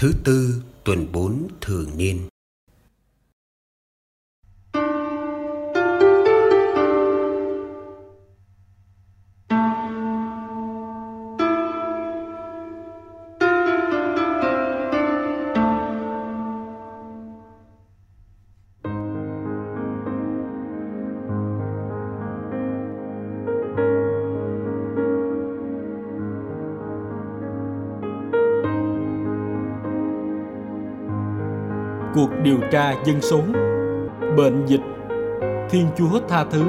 Thứ tư tuần 4 thường niên. Cuộc điều tra dân số. Bệnh dịch thiên chúa tha thứ.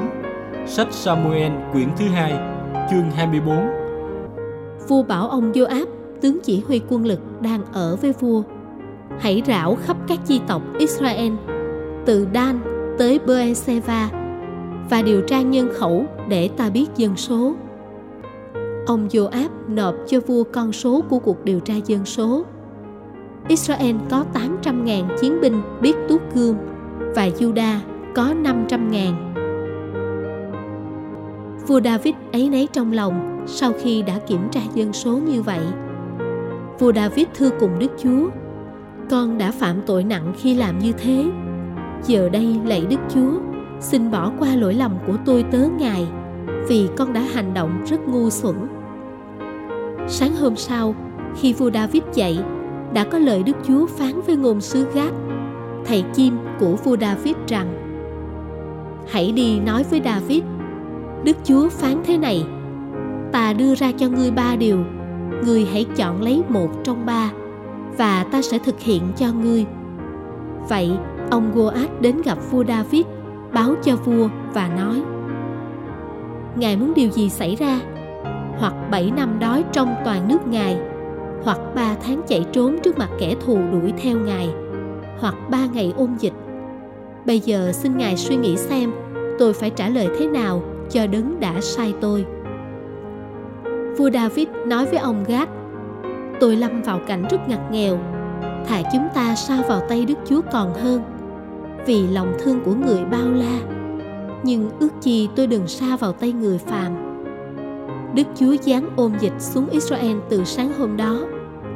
Sách Samuel quyển thứ hai, chương 24 vua bảo ông Joab tướng chỉ huy quân lực đang ở với vua, hãy rảo khắp các chi tộc Israel, từ Dan tới Beersheba, và điều tra nhân khẩu để ta biết dân số. Ông Joab nộp cho vua con số của cuộc điều tra dân số. Israel có 800.000 chiến binh biết tuốt gươm và Juda có 500.000. Vua David ấy nấy trong lòng sau khi đã kiểm tra dân số như vậy. Vua David thưa cùng Đức Chúa, con đã phạm tội nặng khi làm như thế. Giờ đây lạy Đức Chúa, xin bỏ qua lỗi lầm của tôi tớ Ngài, vì con đã hành động rất ngu xuẩn. Sáng hôm sau, khi vua David dậy đã có lời Đức Chúa phán với ngôn sứ gác, thầy chim của vua David rằng Hãy đi nói với David, Đức Chúa phán thế này, ta đưa ra cho ngươi ba điều, ngươi hãy chọn lấy một trong ba, và ta sẽ thực hiện cho ngươi. Vậy, ông Goat đến gặp vua David, báo cho vua và nói Ngài muốn điều gì xảy ra? Hoặc bảy năm đói trong toàn nước Ngài hoặc ba tháng chạy trốn trước mặt kẻ thù đuổi theo ngài, hoặc ba ngày ôn dịch. Bây giờ xin ngài suy nghĩ xem, tôi phải trả lời thế nào cho đấng đã sai tôi. Vua david nói với ông gad, tôi lâm vào cảnh rất ngặt nghèo, thà chúng ta sa vào tay đức chúa còn hơn, vì lòng thương của người bao la. Nhưng ước chi tôi đừng sa vào tay người phàm. Đức Chúa giáng ôm dịch xuống Israel từ sáng hôm đó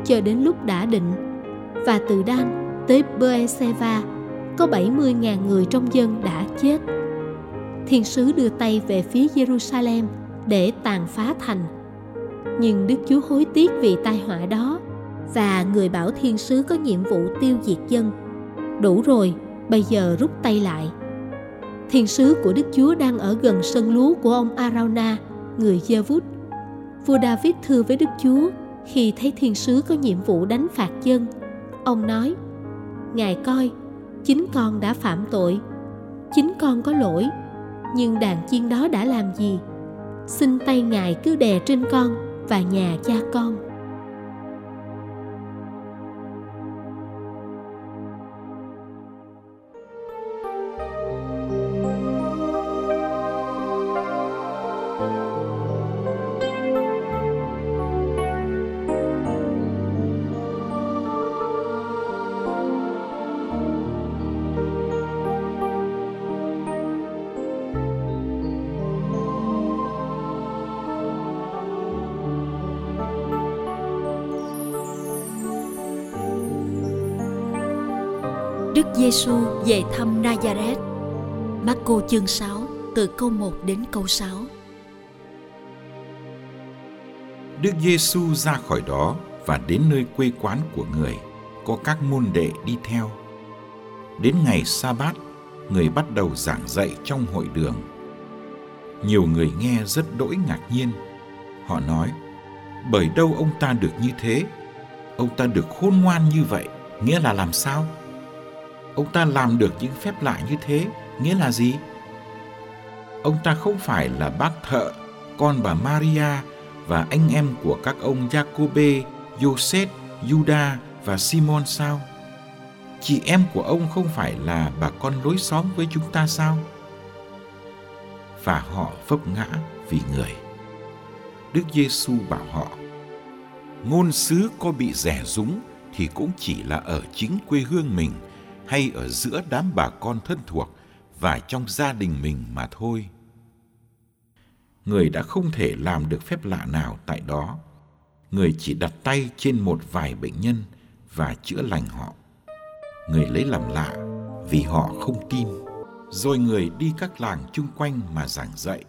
cho đến lúc đã định và từ Dan tới Beersheba có 70.000 người trong dân đã chết. Thiên sứ đưa tay về phía Jerusalem để tàn phá thành. Nhưng Đức Chúa hối tiếc vì tai họa đó và người bảo thiên sứ có nhiệm vụ tiêu diệt dân. Đủ rồi, bây giờ rút tay lại. Thiên sứ của Đức Chúa đang ở gần sân lúa của ông Arauna, người Giê-vút. Vua David thưa với Đức Chúa, khi thấy thiên sứ có nhiệm vụ đánh phạt dân, ông nói, ngài coi, chính con đã phạm tội, chính con có lỗi, nhưng đàn chiên đó đã làm gì? Xin tay ngài cứ đè trên con và nhà cha con Đức Giêsu về thăm Nazareth. Marco chương 6 từ câu 1 đến câu 6. Đức Giêsu ra khỏi đó và đến nơi quê quán của người, có các môn đệ đi theo. Đến ngày sa bát, người bắt đầu giảng dạy trong hội đường. Nhiều người nghe rất đỗi ngạc nhiên. Họ nói, bởi đâu ông ta được như thế? Ông ta được khôn ngoan như vậy, nghĩa là làm sao? Ông ta làm được những phép lạ như thế, nghĩa là gì? Ông ta không phải là bác thợ, con bà maria và anh em của các ông jacobe joseph, juda và simon sao? Chị em của ông không phải là bà con lối xóm với chúng ta sao? Và họ vấp ngã vì người. Đức giêsu bảo họ, ngôn sứ có bị rẻ rúng thì cũng chỉ là ở chính quê hương mình hay ở giữa đám bà con thân thuộc và trong gia đình mình mà thôi người đã không thể làm được phép lạ nào tại đó người chỉ đặt tay trên một vài bệnh nhân và chữa lành họ. Người lấy làm lạ vì họ không tin, rồi người đi các làng chung quanh mà giảng dạy.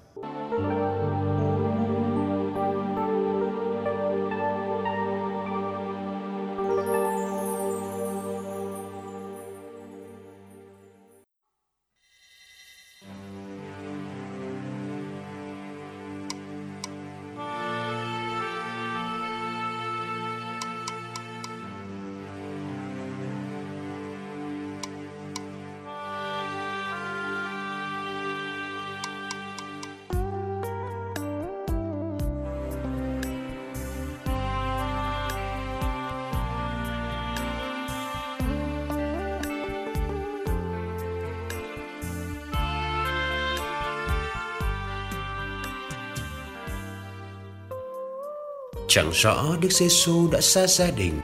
Chẳng rõ Đức giê -xu đã xa gia đình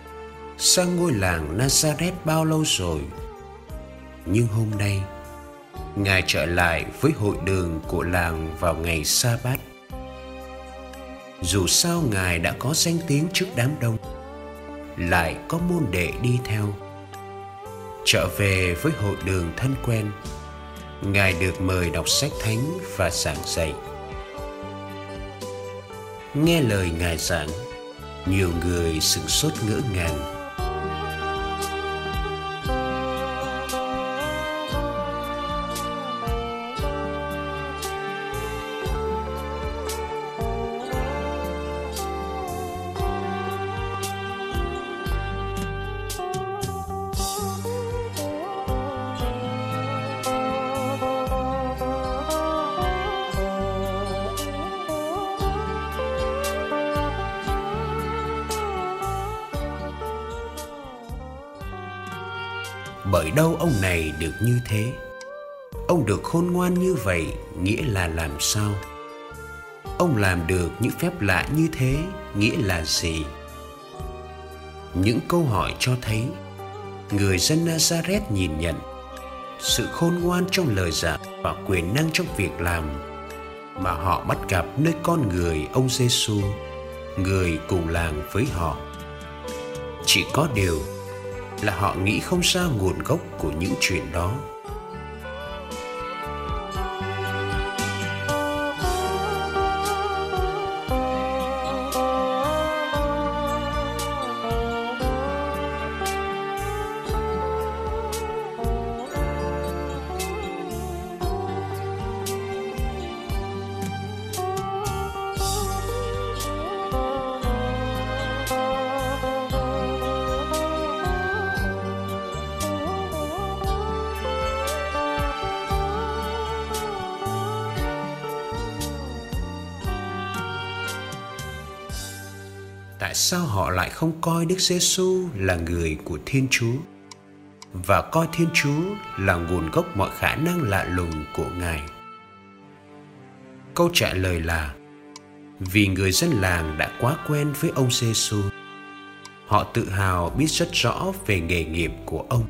sang ngôi làng Nazareth bao lâu rồi. Nhưng hôm nay, Ngài trở lại với hội đường của làng vào ngày sa bát. Dù sao Ngài đã có danh tiếng trước đám đông, lại có môn đệ đi theo. Trở về với hội đường thân quen, Ngài được mời đọc sách thánh và giảng dạy nghe lời ngài giảng. Nhiều người sửng sốt ngỡ ngàng. Bởi đâu ông này được như thế? Ông được khôn ngoan như vậy nghĩa là làm sao? Ông làm được những phép lạ như thế nghĩa là gì? Những câu hỏi cho thấy người dân nazareth nhìn nhận sự khôn ngoan trong lời giảng và quyền năng trong việc làm mà họ bắt gặp nơi con người ông Giêsu, người cùng làng với họ. Chỉ có điều là họ nghĩ không ra nguồn gốc của những chuyện đó. Sao họ lại không coi Đức Giêsu là người của Thiên Chúa và coi Thiên Chúa là nguồn gốc mọi khả năng lạ lùng của Ngài? Câu trả lời là vì người dân làng đã quá quen với ông Giêsu. Họ tự hào biết rất rõ về nghề nghiệp của ông,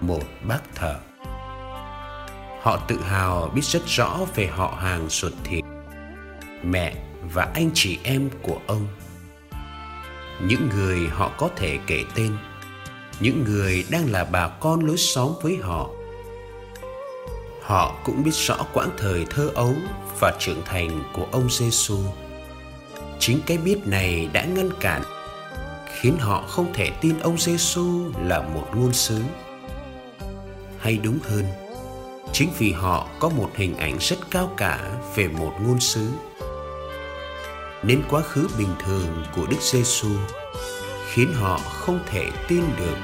một bác thợ. Họ tự hào biết rất rõ về họ hàng ruột thịt, mẹ và anh chị em của ông những người họ có thể kể tên những người đang là bà con lối xóm với họ họ cũng biết rõ quãng thời thơ ấu và trưởng thành của ông Giêsu. Chính cái biết này đã ngăn cản khiến họ không thể tin ông Giêsu là một ngôn sứ. Hay đúng hơn, chính vì họ có một hình ảnh rất cao cả về một ngôn sứ nên quá khứ bình thường của Đức Giêsu khiến họ không thể tin được.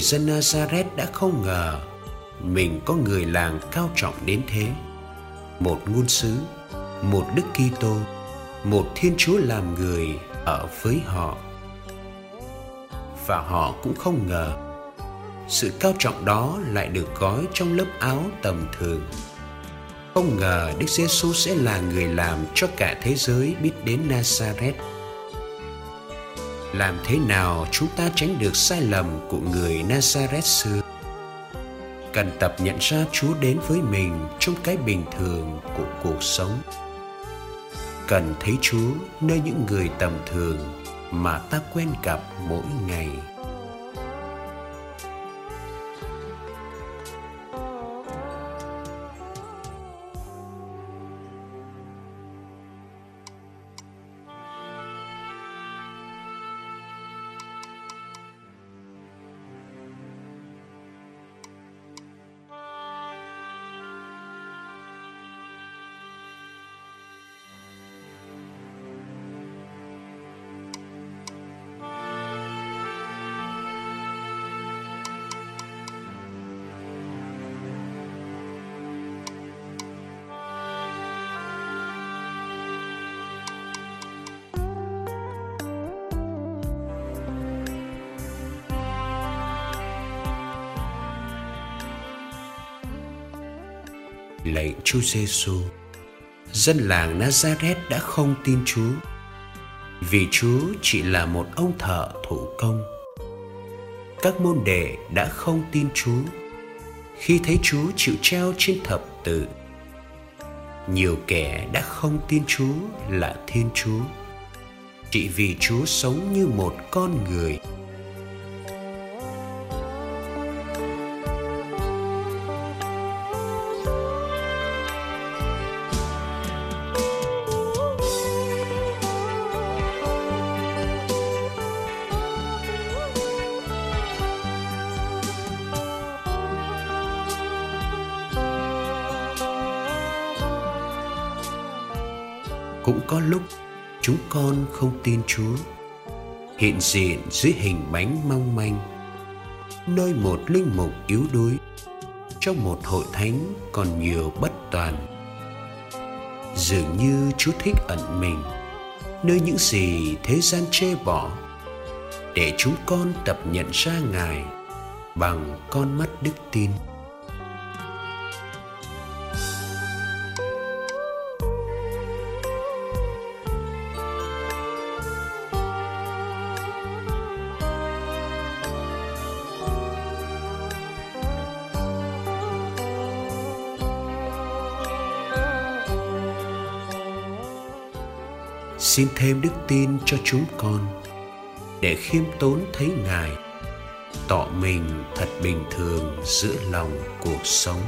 Người dân Nazareth đã không ngờ mình có người làng cao trọng đến thế. Một ngôn sứ, một Đức Kitô, một Thiên Chúa làm người ở với họ. Và họ cũng không ngờ sự cao trọng đó lại được gói trong lớp áo tầm thường. Không ngờ Đức Giêsu sẽ là người làm cho cả thế giới biết đến Nazareth làm thế nào chúng ta tránh được sai lầm của người Nazareth xưa? Cần tập nhận ra Chúa đến với mình trong cái bình thường của cuộc sống. Cần thấy Chúa nơi những người tầm thường mà ta quen gặp mỗi ngày. Lạy Chúa Giêsu. Dân làng Nazareth đã không tin Chúa, vì Chúa chỉ là một ông thợ thủ công. Các môn đệ đã không tin Chúa, khi thấy Chúa chịu treo trên thập tự. Nhiều kẻ đã không tin Chúa là Thiên Chúa, chỉ vì Chúa sống như một con người cũng có lúc chúng con không tin Chúa. Hiện diện dưới hình bánh mong manh, nơi một linh mục yếu đuối. Trong một hội thánh còn nhiều bất toàn. Dường như Chúa thích ẩn mình nơi những gì thế gian chê bỏ, để chúng con tập nhận ra Ngài bằng con mắt đức tin. Xin thêm đức tin cho chúng con, để khiêm tốn thấy ngài, tỏ mình thật bình thường giữa lòng cuộc sống.